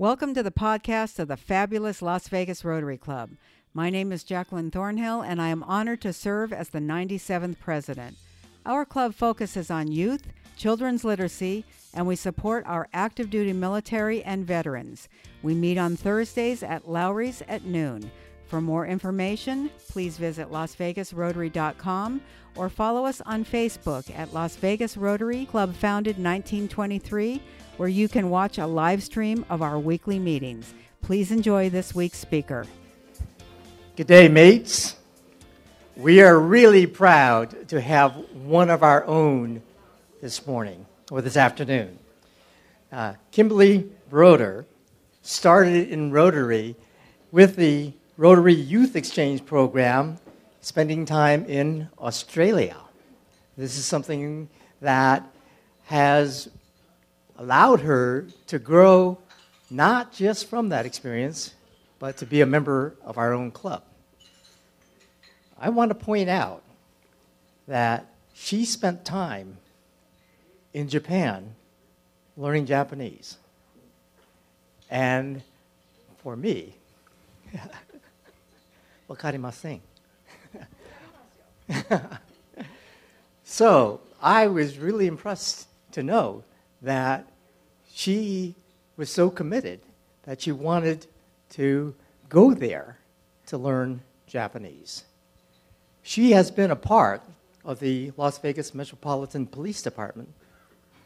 Welcome to the podcast of the fabulous Las Vegas Rotary Club. My name is Jacqueline Thornhill, and I am honored to serve as the 97th president. Our club focuses on youth, children's literacy, and we support our active duty military and veterans. We meet on Thursdays at Lawry's at noon. For more information, please visit lasvegasrotary.com or follow us on Facebook at Las Vegas Rotary Club founded 1923 where you can watch a live stream of our weekly meetings. Please enjoy this week's speaker. Good day, mates. We are really proud to have one of our own this morning or this afternoon. Uh, Kimberly Broder started in Rotary with the Rotary Youth Exchange Program, spending time in Australia. This is something that has allowed her to grow not just from that experience, but to be a member of our own club. I want to point out that she spent time in Japan learning Japanese. And for me, so I was really impressed to know that she was so committed that she wanted to go there to learn Japanese. She has been a part of the Las Vegas Metropolitan Police Department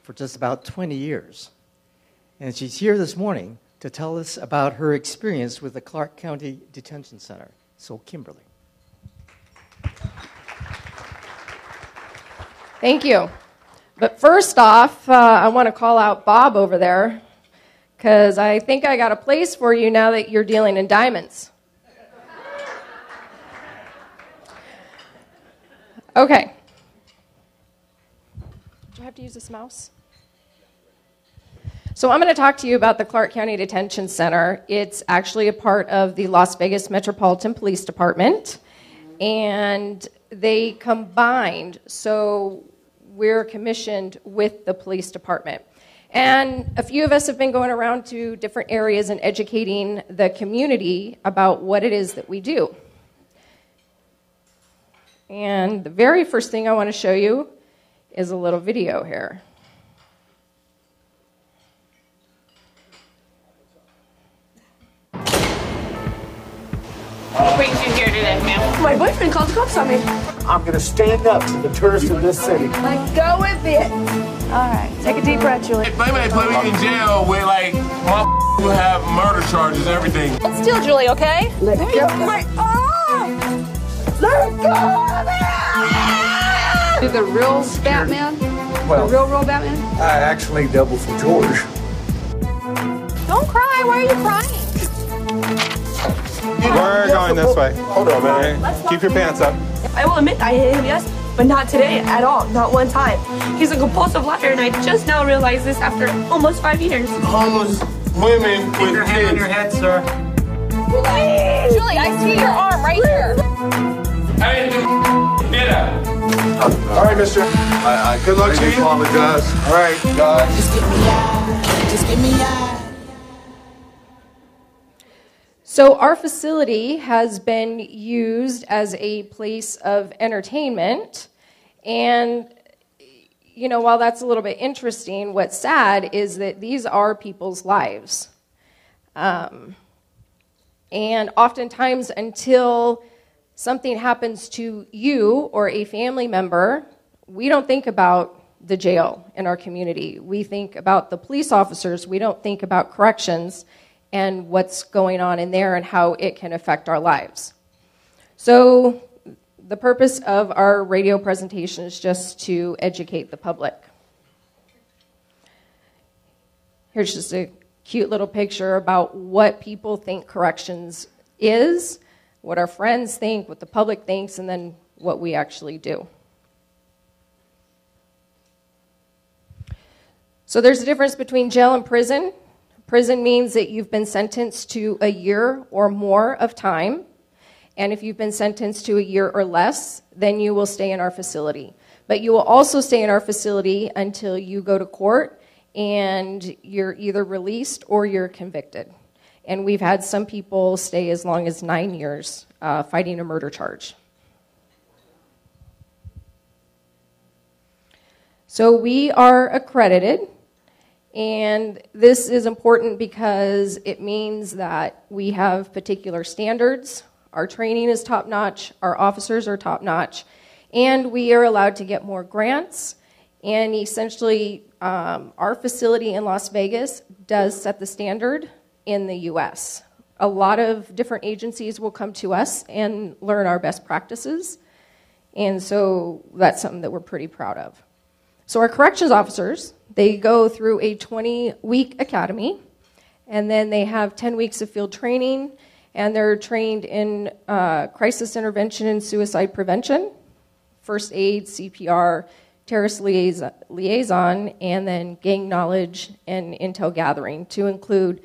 for just about 20 years. And she's here this morning to tell us about her experience with the Clark County Detention Center. So, Kimberly. Thank you. But first off, uh, I want to call out Bob over there because I think I got a place for you now that you're dealing in diamonds. Okay. Do I have to use this mouse? So, I'm going to talk to you about the Clark County Detention Center. It's actually a part of the Las Vegas Metropolitan Police Department, and they combined. So, we're commissioned with the police department. And a few of us have been going around to different areas and educating the community about what it is that we do. And the very first thing I want to show you is a little video here. What brings you here today, ma'am? My boyfriend called the cops on me. I'm going to stand up to the tourists of this city. Let go with it. All right, take a deep breath, Julie. They may put me in jail with like my who have murder charges, everything. Still, Julie, okay? Let go. Wait, oh! Let go of it! Do the real Batman? Well, the real, real Batman? I actually double for George. Don't cry. Why are you crying? We're going this way. Hold on, man. Keep your pants up. I will admit I hit him, yes, but not today at all. Not one time. He's a compulsive liar, and I just now realized this after almost five years. Homeless women with Your hand on your head, sir. Please! Julie, I see your arm right here. I didn't Get out. All right, mister. I, I, Good luck to you. apologize. All right, guys. Just get me out. Just get me out. So, our facility has been used as a place of entertainment. And, you know, while that's a little bit interesting, what's sad is that these are people's lives. Um, and oftentimes, until something happens to you or a family member, we don't think about the jail in our community. We think about the police officers, we don't think about corrections and what's going on in there and how it can affect our lives. So, the purpose of our radio presentation is just to educate the public. Here's just a cute little picture about what people think corrections is, what our friends think, what the public thinks, and then what we actually do. So, there's a difference between jail and prison. Prison means that you've been sentenced to a year or more of time. And if you've been sentenced to a year or less, then you will stay in our facility. But you will also stay in our facility until you go to court and you're either released or you're convicted. And we've had some people stay as long as nine years uh, fighting a murder charge. So we are accredited, and this is important because it means that we have particular standards. Our training is top notch, our officers are top notch, and we are allowed to get more grants. And essentially, um, our facility in Las Vegas does set the standard in the US. A lot of different agencies will come to us and learn our best practices. And so that's something that we're pretty proud of. So our corrections officers, they go through a 20 week academy, and then they have 10 weeks of field training, and they're trained in uh, crisis intervention and suicide prevention, first aid, CPR, terrorist liaison, and then gang knowledge and intel gathering to include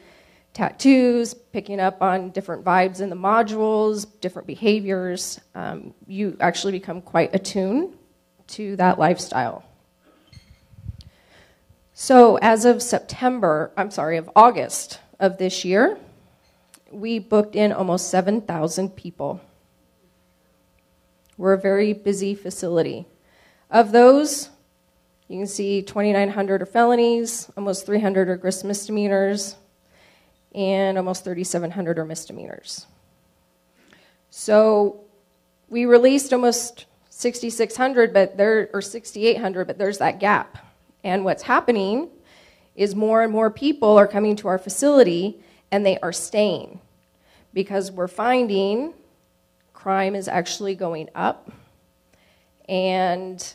tattoos, picking up on different vibes in the modules, different behaviors. Um, you actually become quite attuned to that lifestyle. So, as of September, I'm sorry, of August of this year, we booked in almost 7,000 people. We're a very busy facility. Of those, you can see 2,900 are felonies, almost 300 are gross misdemeanors, and almost 3,700 are misdemeanors. So we released almost 6,600, but there or 6,800, but there's that gap. And what's happening is more and more people are coming to our facility and they are staying because we're finding crime is actually going up. And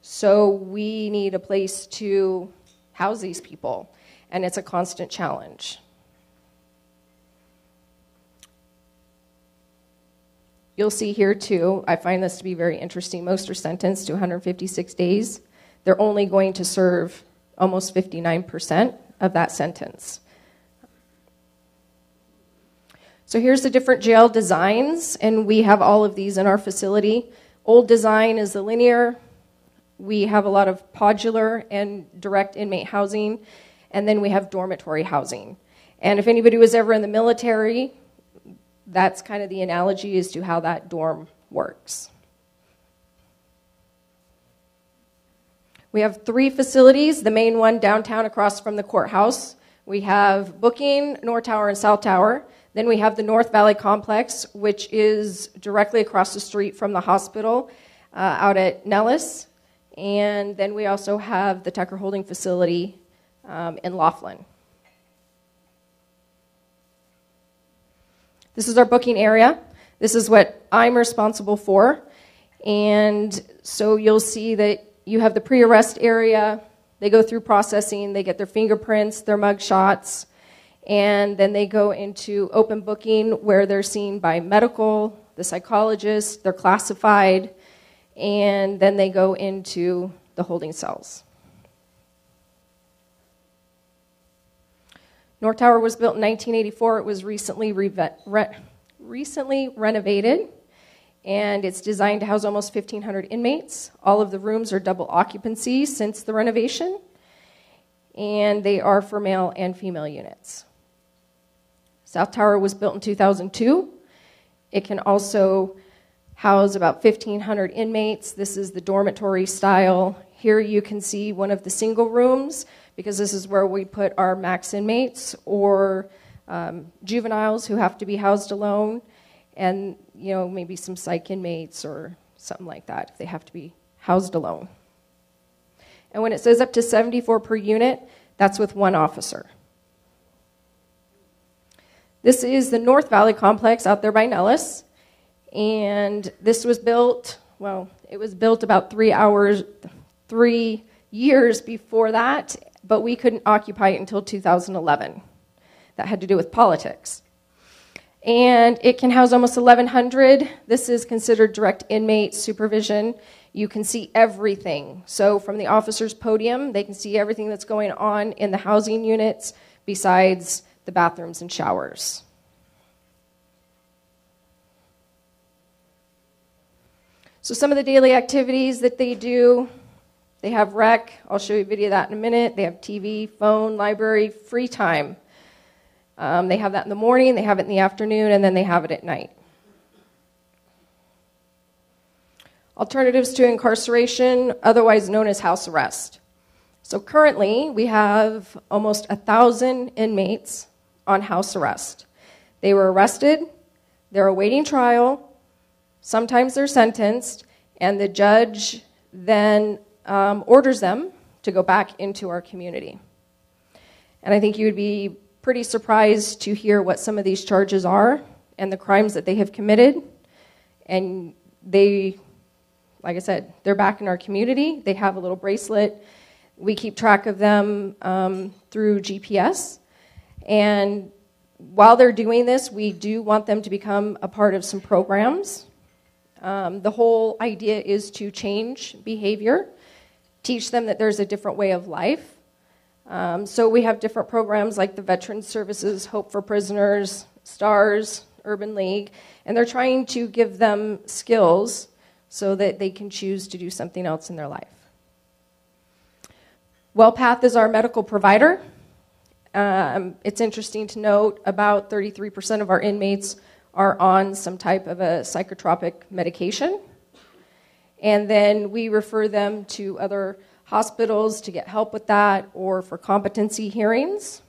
so we need a place to house these people, and it's a constant challenge. You'll see here too, I find this to be very interesting. Most are sentenced to 156 days they're only going to serve almost 59% of that sentence. So here's the different jail designs, and we have all of these in our facility. Old design is the linear. We have a lot of podular and direct inmate housing, and then we have dormitory housing. And if anybody was ever in the military, that's kind of the analogy as to how that dorm works. We have three facilities, the main one downtown across from the courthouse. We have Booking, North Tower, and South Tower. Then we have the North Valley Complex, which is directly across the street from the hospital uh, out at Nellis. And then we also have the Tucker Holding Facility um, in Laughlin. This is our booking area. This is what I'm responsible for. And so you'll see that you have the pre arrest area. They go through processing, they get their fingerprints, their mug shots, and then they go into open booking where they're seen by medical, the psychologist, they're classified, and then they go into the holding cells. North Tower was built in 1984. It was recently, re- re- recently renovated and it's designed to house almost 1,500 inmates. All of the rooms are double occupancy since the renovation, and they are for male and female units. South Tower was built in 2002. It can also house about 1,500 inmates. This is the dormitory style. Here you can see one of the single rooms because this is where we put our max inmates or um, juveniles who have to be housed alone and you know maybe some psych inmates or something like that if they have to be housed alone. And when it says up to 74 per unit, that's with one officer. This is the North Valley complex out there by Nellis, and this was built. Well, it was built about three hours, three years before that, but we couldn't occupy it until 2011. That had to do with politics and it can house almost 1,100. This is considered direct inmate supervision. You can see everything. So, from the officer's podium, they can see everything that's going on in the housing units besides the bathrooms and showers. So, some of the daily activities that they do They have rec. I'll show you a video of that in a minute. They have TV, phone, library, free time. Um, they have that in the morning, they have it in the afternoon, and then they have it at night. Alternatives to incarceration, otherwise known as house arrest. So currently, we have almost a thousand inmates on house arrest. They were arrested, they're awaiting trial, sometimes they're sentenced, and the judge then um, orders them to go back into our community. And I think you would be pretty surprised to hear what some of these charges are and the crimes that they have committed. And they like I said, they're back in our community. They have a little bracelet. We keep track of them um, through GPS. And while they're doing this, we do want them to become a part of some programs. Um, the whole idea is to change behavior, teach them that there's a different way of life. Um, so we have different programs like the Veteran Services, Hope for Prisoners, STARS, Urban League, and they're trying to give them skills so that they can choose to do something else in their life. WellPath is our medical provider. Um, it's interesting to note about 33% of our inmates are on some type of a psychotropic medication. And then we refer them to other hospitals to get help with that or for competency hearings.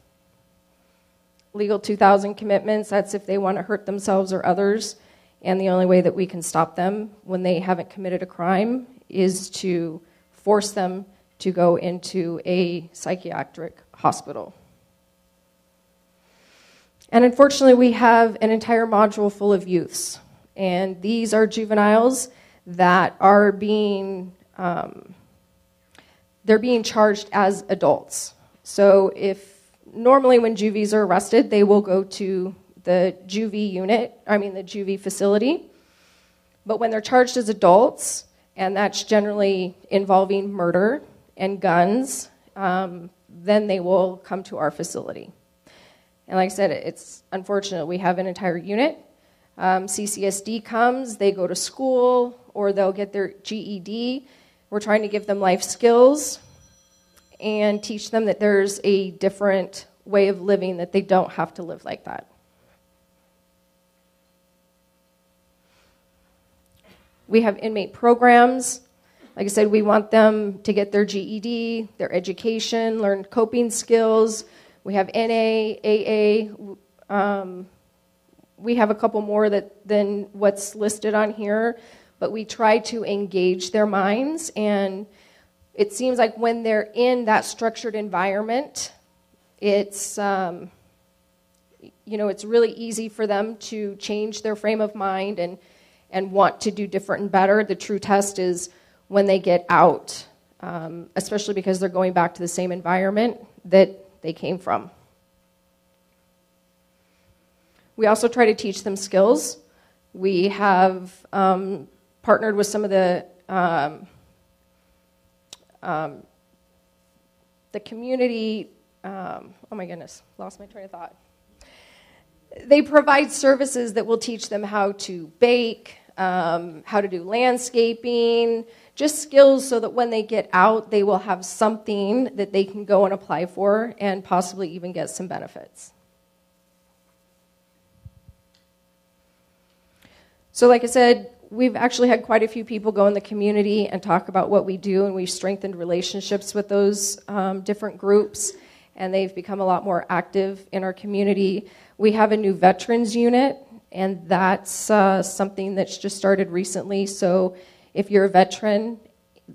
Legal 2000 commitments, that's if they want to hurt themselves or others. And the only way that we can stop them when they haven't committed a crime is to force them to go into a psychiatric hospital. And unfortunately, we have an entire module full of youths. And these are juveniles that are being um, they're being charged as adults. So if normally when juvies are arrested, they will go to the juvie unit, I mean the juvie facility. But when they're charged as adults, and that's generally involving murder and guns, um, then they will come to our facility. And like I said, it's unfortunate. We have an entire unit. Um, CCSD comes, they go to school, or they'll get their GED. We're trying to give them life skills and teach them that there's a different way of living, that they don't have to live like that. We have inmate programs. Like I said, we want them to get their GED, their education, learn coping skills. We have NA, AA. Um, we have a couple more that, than what's listed on here, but we try to engage their minds. And it seems like when they're in that structured environment, it's um, you know it's really easy for them to change their frame of mind and and want to do different and better. The true test is when they get out, um, especially because they're going back to the same environment that they came from. We also try to teach them skills. We have um, partnered with some of the um, um the community. Um, oh my goodness, lost my train of thought they provide services that will teach them how to bake, um, how to do landscaping, just skills so that when they get out, they will have something that they can go and apply for and possibly even get some benefits. So, like I said, we've actually had quite a few people go in the community and talk about what we do, and we've strengthened relationships with those um, different groups, and they've become a lot more active in our community. We have a new veterans unit, and that's uh, something that's just started recently. So if you're a veteran,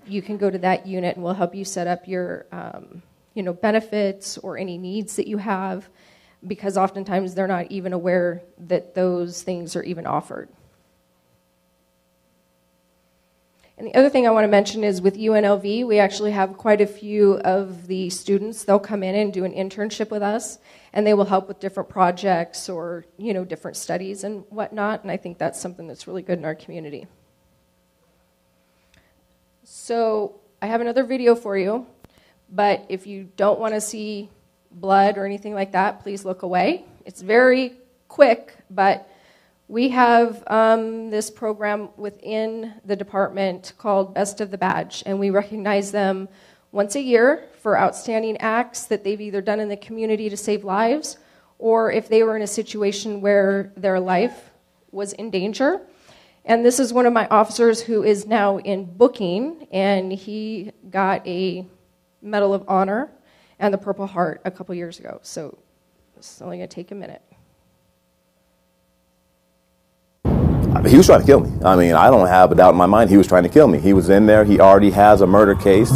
you can go to that unit, and we'll help you set up your, um, you know, benefits or any needs that you have, because oftentimes they're not even aware that those things are even offered. And the other thing I want to mention is with UNLV, we actually have quite a few of the students. They'll come in and do an internship with us, and they will help with different projects or you know different studies and whatnot. And I think that's something that's really good in our community. So I have another video for you, but if you don't want to see blood or anything like that, please look away. It's very quick, but We have um, this program within the department called Best of the Badge, and we recognize them once a year for outstanding acts that they've either done in the community to save lives or if they were in a situation where their life was in danger. And this is one of my officers who is now in booking, and he got a Medal of Honor and the Purple Heart a couple years ago. So it's only going to take a minute. He was trying to kill me. I mean, I don't have a doubt in my mind he was trying to kill me. He was in there. He already has a murder case.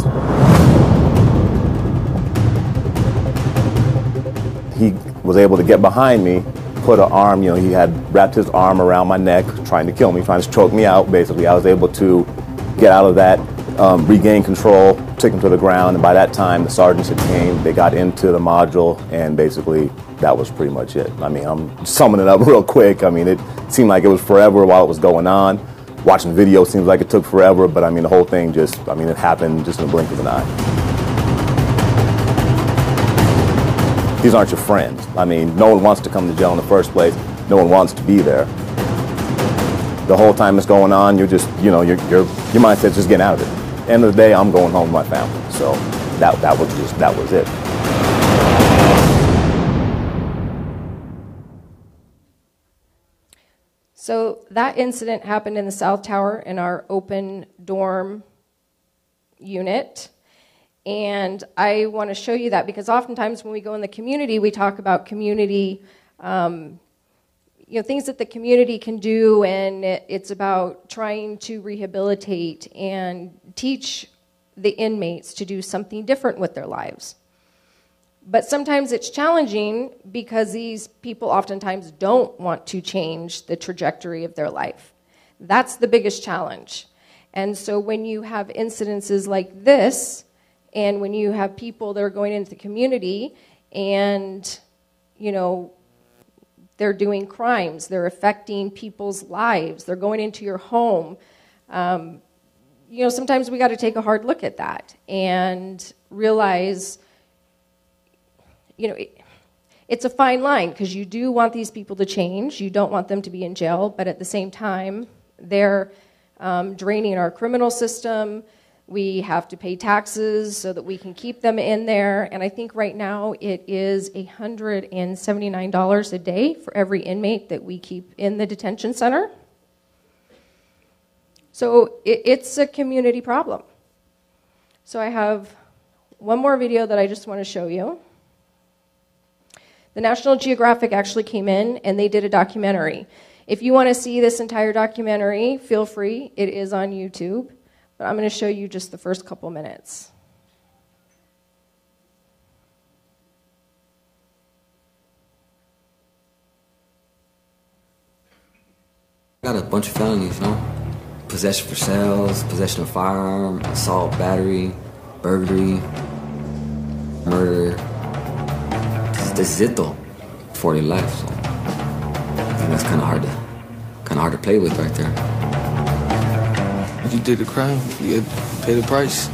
He was able to get behind me, put an arm, you know, he had wrapped his arm around my neck, trying to kill me, trying to choke me out, basically. I was able to get out of that, um, regain control, took him to the ground, and by that time the sergeants had came, they got into the module, and basically that was pretty much it. I mean, I'm summing it up real quick. I mean, it seemed like it was forever while it was going on. Watching video seems like it took forever, but I mean, the whole thing just, I mean, it happened just in the blink of an eye. These aren't your friends. I mean, no one wants to come to jail in the first place. No one wants to be there. The whole time it's going on, you're just, you know, your, your, your mindset's just getting out of it. End of the day, I'm going home with my family. So that, that was just, that was it. So that incident happened in the South Tower in our open dorm unit. And I want to show you that because oftentimes when we go in the community, we talk about community, um, you know, things that the community can do, and it's about trying to rehabilitate and teach the inmates to do something different with their lives. But sometimes it's challenging because these people oftentimes don't want to change the trajectory of their life. That's the biggest challenge. And so when you have incidences like this, and when you have people that are going into the community and, you know, they're doing crimes, they're affecting people's lives, they're going into your home, um, you know, sometimes we got to take a hard look at that and realize, you know, it, it's a fine line because you do want these people to change. You don't want them to be in jail, but at the same time, they're um, draining our criminal system. We have to pay taxes so that we can keep them in there. And I think right now it is $179 a day for every inmate that we keep in the detention center. So it, it's a community problem. So I have one more video that I just want to show you. The National Geographic actually came in and they did a documentary. If you want to see this entire documentary, feel free. It is on YouTube. But I'm going to show you just the first couple minutes. I got a bunch of felonies, you know? Possession for sales, possession of firearm, assault, battery, burglary, murder. This, this is it though. 40 life, so that's kind of hard to, kind of hard to play with right there you did the crime, you had pay the price.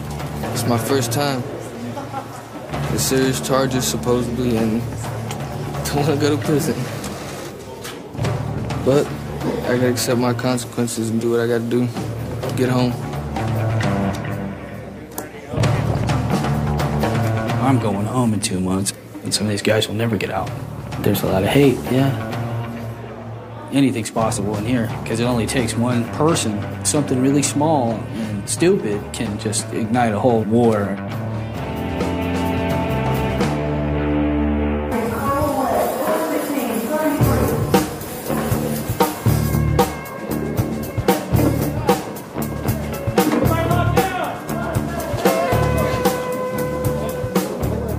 It's my first time. The serious charges, supposedly, and don't want to go to prison. But I gotta accept my consequences and do what I gotta do get home. I'm going home in two months, and some of these guys will never get out. There's a lot of hate, yeah anything's possible in here because it only takes one person. Something really small and stupid can just ignite a whole war.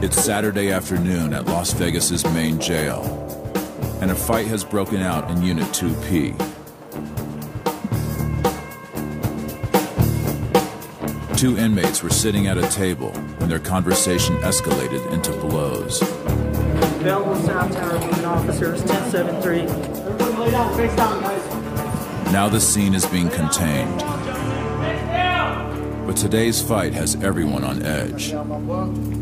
It's Saturday afternoon at Las Vegas's main jail and a fight has broken out in Unit 2P. Two inmates were sitting at a table when their conversation escalated into blows. Belleville South Tower Unit officers 1073. Now the scene is being contained. But today's fight has everyone on edge.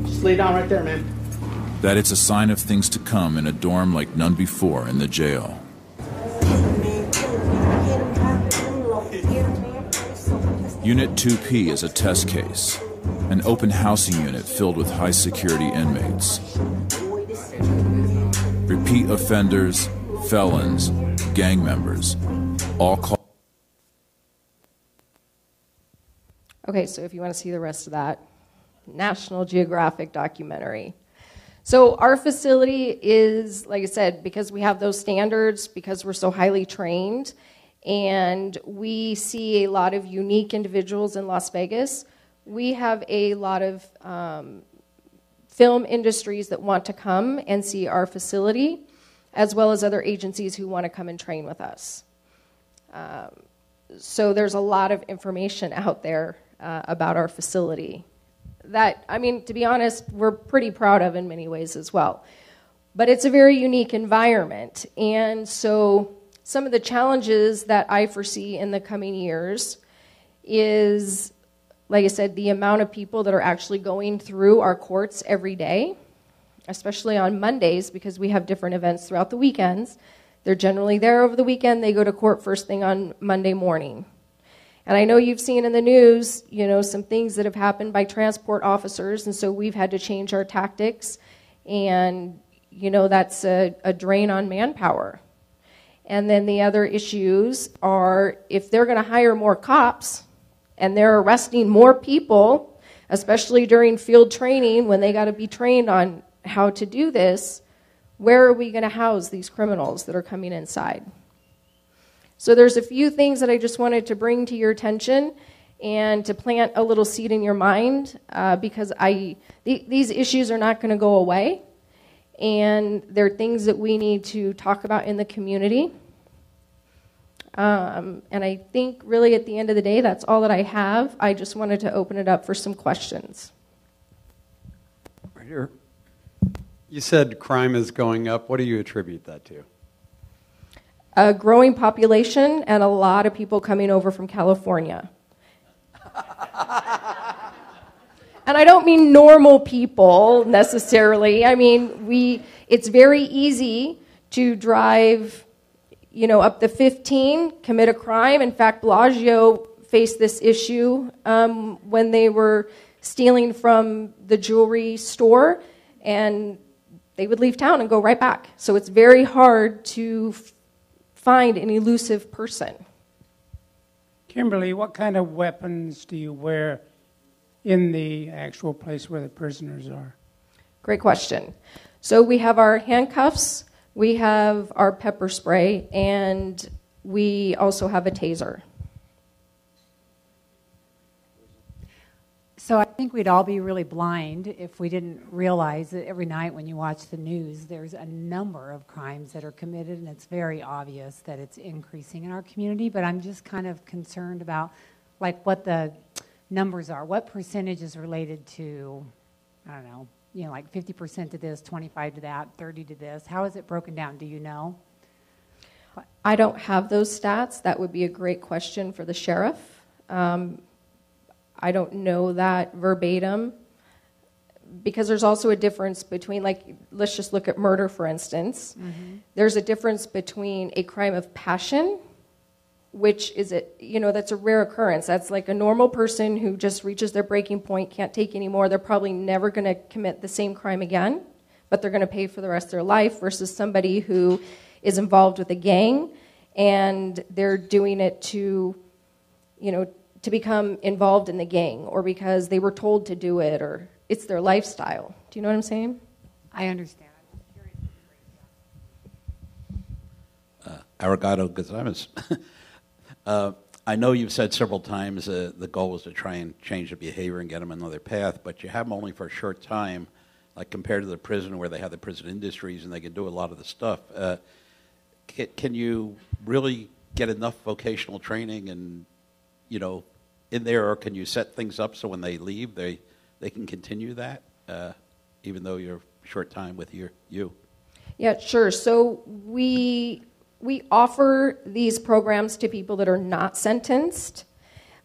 Just lay down right there, man that it's a sign of things to come in a dorm like none before in the jail. Unit 2P is a test case, an open housing unit filled with high security inmates. Repeat offenders, felons, gang members, all call. Okay, so if you want to see the rest of that, National Geographic documentary. So, our facility is, like I said, because we have those standards, because we're so highly trained, and we see a lot of unique individuals in Las Vegas, we have a lot of um, film industries that want to come and see our facility, as well as other agencies who want to come and train with us. Um, so, there's a lot of information out there uh, about our facility that, I mean, to be honest, we're pretty proud of in many ways as well. But it's a very unique environment. And so, some of the challenges that I foresee in the coming years is, like I said, the amount of people that are actually going through our courts every day, especially on Mondays, because we have different events throughout the weekends. They're generally there over the weekend, they go to court first thing on Monday morning. And I know you've seen in the news, you know, some things that have happened by transport officers, and so we've had to change our tactics. And, you know, that's a, a drain on manpower. And then the other issues are if they're going to hire more cops and they're arresting more people, especially during field training when they got to be trained on how to do this, where are we going to house these criminals that are coming inside? So there's a few things that I just wanted to bring to your attention and to plant a little seed in your mind uh, because I th- these issues are not going to go away, and they're things that we need to talk about in the community. Um, and I think really at the end of the day, that's all that I have. I just wanted to open it up for some questions. Right here. You said crime is going up. What do you attribute that to? A growing population and a lot of people coming over from California. and I don't mean normal people necessarily. I mean, we it's very easy to drive, you know, up the 15, commit a crime. In fact, Bellagio faced this issue um, when they were stealing from the jewelry store, and they would leave town and go right back. So it's very hard to find an elusive person. Kimberly, what kind of weapons do you wear in the actual place where the prisoners are? Great question. So we have our handcuffs, we have our pepper spray, and we also have a taser. So I think we'd all be really blind if we didn't realize that every night when you watch the news, there's a number of crimes that are committed, and it's very obvious that it's increasing in our community. But I'm just kind of concerned about, like, what the numbers are. What percentage is related to, I don't know, you know, like 50% to this, 25 to that, 30 to this? How is it broken down? Do you know? I don't have those stats. That would be a great question for the sheriff. Um, I don't know that verbatim because there's also a difference between like let's just look at murder for instance. Mm-hmm. there's a difference between a crime of passion which is it you know that's a rare occurrence. That's like a normal person who just reaches their breaking point can't take anymore they're probably never going to commit the same crime again but they're going to pay for the rest of their life versus somebody who is involved with a gang and they're doing it to you know to become involved in the gang or because they were told to do it or it's their lifestyle. Do you know what I'm saying? I understand. Uh, Arigato Gonzalez. uh, I know you've said several times uh, the goal is to try and change the behavior and get them another path, but you have them only for a short time, like compared to the prison where they have the prison industries and they can do a lot of the stuff. Uh, can, can you really get enough vocational training and, you know, in there, or can you set things up so when they leave, they they can continue that, uh, even though you're short time with your you? Yeah, sure. So we we offer these programs to people that are not sentenced,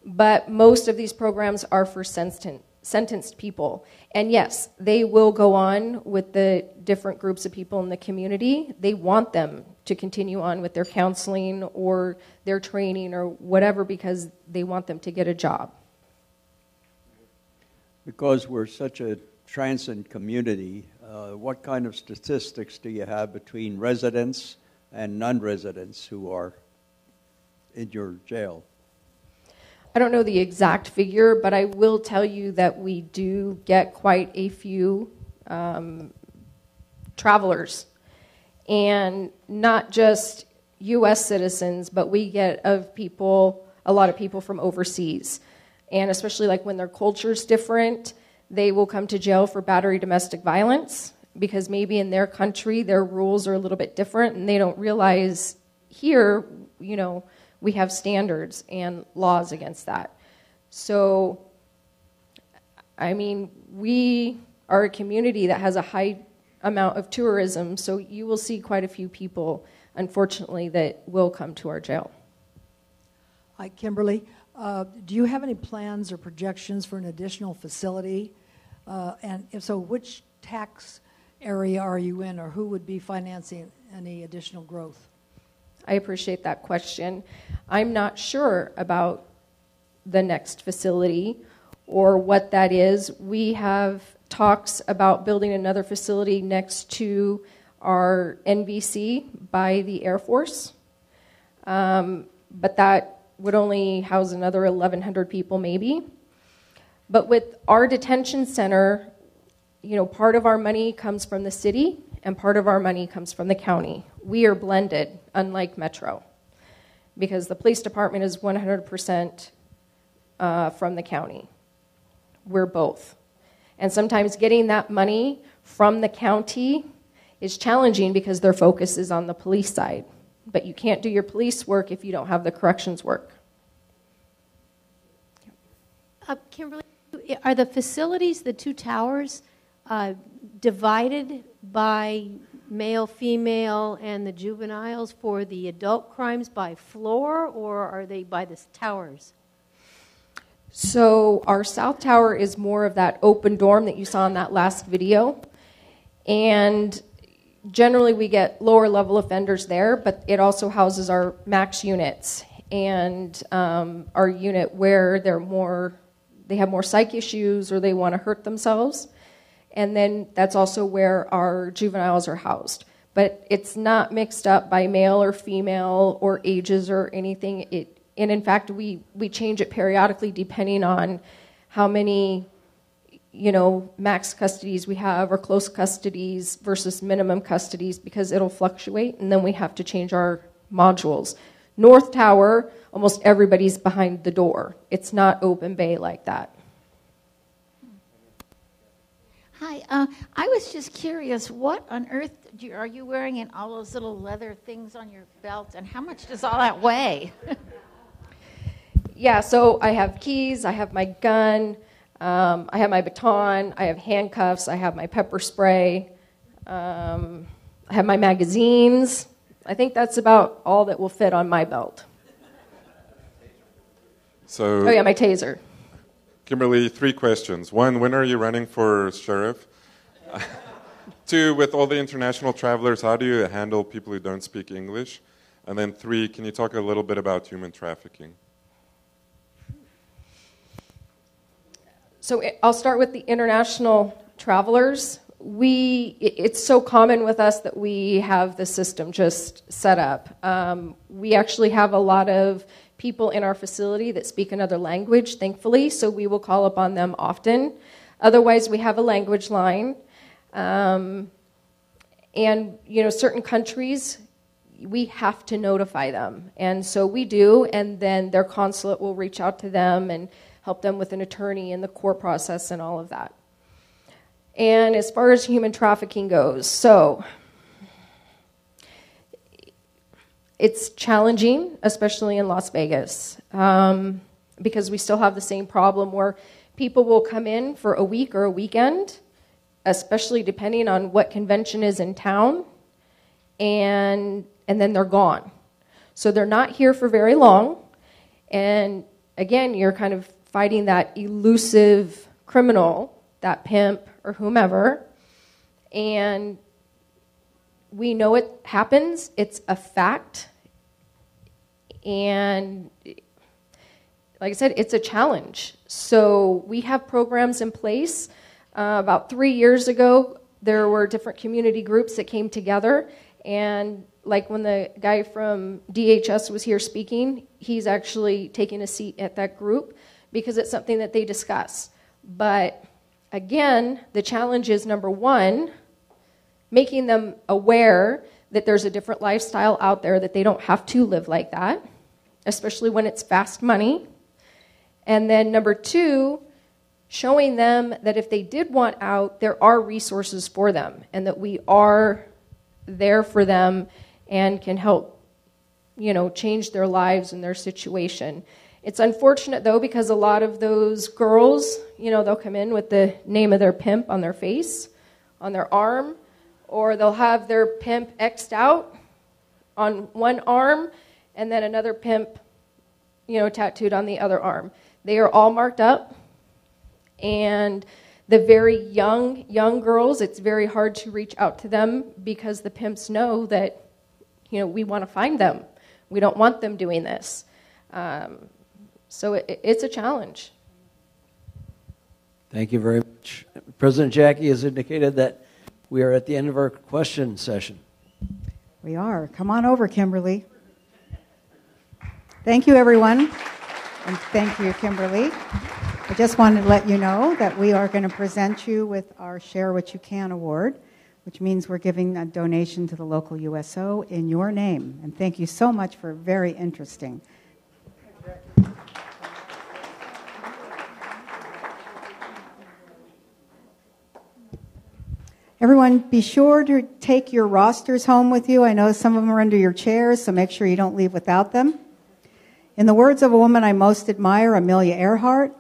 but most of these programs are for sentenced sentenced people. And yes, they will go on with the different groups of people in the community. They want them to continue on with their counseling or their training or whatever because they want them to get a job. Because we're such a transient community, uh, what kind of statistics do you have between residents and non residents who are in your jail? I don't know the exact figure, but I will tell you that we do get quite a few um, travelers. And not just US citizens, but we get of people, a lot of people from overseas. And especially like when their culture's different, they will come to jail for battery domestic violence because maybe in their country their rules are a little bit different and they don't realize here, you know, we have standards and laws against that. So, I mean, we are a community that has a high amount of tourism, so you will see quite a few people, unfortunately, that will come to our jail. Hi, Kimberly. Uh, do you have any plans or projections for an additional facility? Uh, and if so, which tax area are you in, or who would be financing any additional growth? I appreciate that question. I'm not sure about the next facility or what that is. We have talks about building another facility next to our NVC by the Air Force, um, but that would only house another 1,100 people, maybe. But with our detention center, you know, part of our money comes from the city and part of our money comes from the county. We are blended, unlike Metro, because the police department is 100% uh, from the county. We're both. And sometimes getting that money from the county is challenging because their focus is on the police side. But you can't do your police work if you don't have the corrections work. Uh, Kimberly, are the facilities, the two towers, uh, divided by male, female, and the juveniles for the adult crimes by floor, or are they by the towers? So, our South Tower is more of that open dorm that you saw in that last video. And generally, we get lower level offenders there, but it also houses our max units and um, our unit where they're more, they have more psych issues or they want to hurt themselves. And then that's also where our juveniles are housed. But it's not mixed up by male or female or ages or anything. It, and in fact, we, we change it periodically depending on how many you know, max custodies we have or close custodies versus minimum custodies because it'll fluctuate and then we have to change our modules. North Tower, almost everybody's behind the door. It's not open bay like that. Hi, uh, I was just curious, what on earth you, are you wearing in all those little leather things on your belt, and how much does all that weigh? yeah, so I have keys, I have my gun, um, I have my baton, I have handcuffs, I have my pepper spray, um, I have my magazines. I think that's about all that will fit on my belt. So, oh, yeah, my taser. Kimberly, three questions. One, when are you running for sheriff? Two, with all the international travelers, how do you handle people who don't speak English? And then three, can you talk a little bit about human trafficking? So I'll start with the international travelers. We, it's so common with us that we have the system just set up. Um, we actually have a lot of people in our facility that speak another language, thankfully, so we will call upon them often. Otherwise, we have a language line. Um, and, you know, certain countries, we have to notify them. And so we do, and then their consulate will reach out to them and help them with an attorney in the court process and all of that. And as far as human trafficking goes, so it's challenging, especially in Las Vegas, um, because we still have the same problem where people will come in for a week or a weekend, especially depending on what convention is in town, and and then they're gone. So they're not here for very long, and again, you're kind of fighting that elusive criminal, that pimp or whomever, and we know it happens, it's a fact. And like I said, it's a challenge. So we have programs in place. Uh, about three years ago, there were different community groups that came together. And like when the guy from DHS was here speaking, he's actually taking a seat at that group because it's something that they discuss. But again, the challenge is number one, making them aware that there's a different lifestyle out there, that they don't have to live like that, especially when it's fast money. And then number two, showing them that if they did want out, there are resources for them and that we are there for them and can help, you know, change their lives and their situation. It's unfortunate though because a lot of those girls, you know, they'll come in with the name of their pimp on their face, on their arm, or they'll have their pimp xed out on one arm and then another pimp, you know, tattooed on the other arm. They are all marked up. And the very young, young girls, it's very hard to reach out to them because the pimps know that, you know, we want to find them. We don't want them doing this. Um, so it, it's a challenge. Thank you very much. President Jackie has indicated that we are at the end of our question session. We are. Come on over, Kimberly. Thank you, everyone. And thank you, Kimberly. I just wanted to let you know that we are going to present you with our Share What You Can award, which means we're giving a donation to the local USO in your name. And thank you so much for very interesting. Everyone, be sure to take your rosters home with you. I know some of them are under your chairs, so make sure you don't leave without them. In the words of a woman I most admire, Amelia Earhart,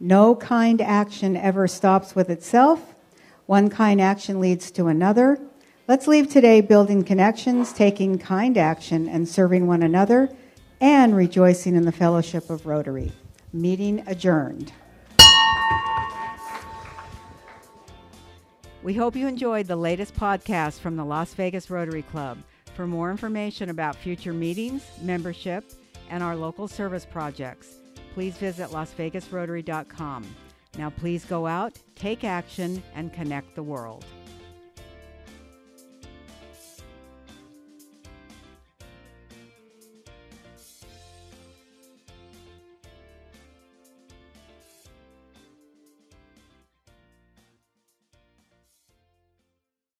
no kind action ever stops with itself. One kind action leads to another. Let's leave today building connections, taking kind action, and serving one another, and rejoicing in the fellowship of Rotary. Meeting adjourned. We hope you enjoyed the latest podcast from the Las Vegas Rotary Club. For more information about future meetings, membership, and our local service projects, please visit lasvegasrotary.com. Now, please go out, take action, and connect the world.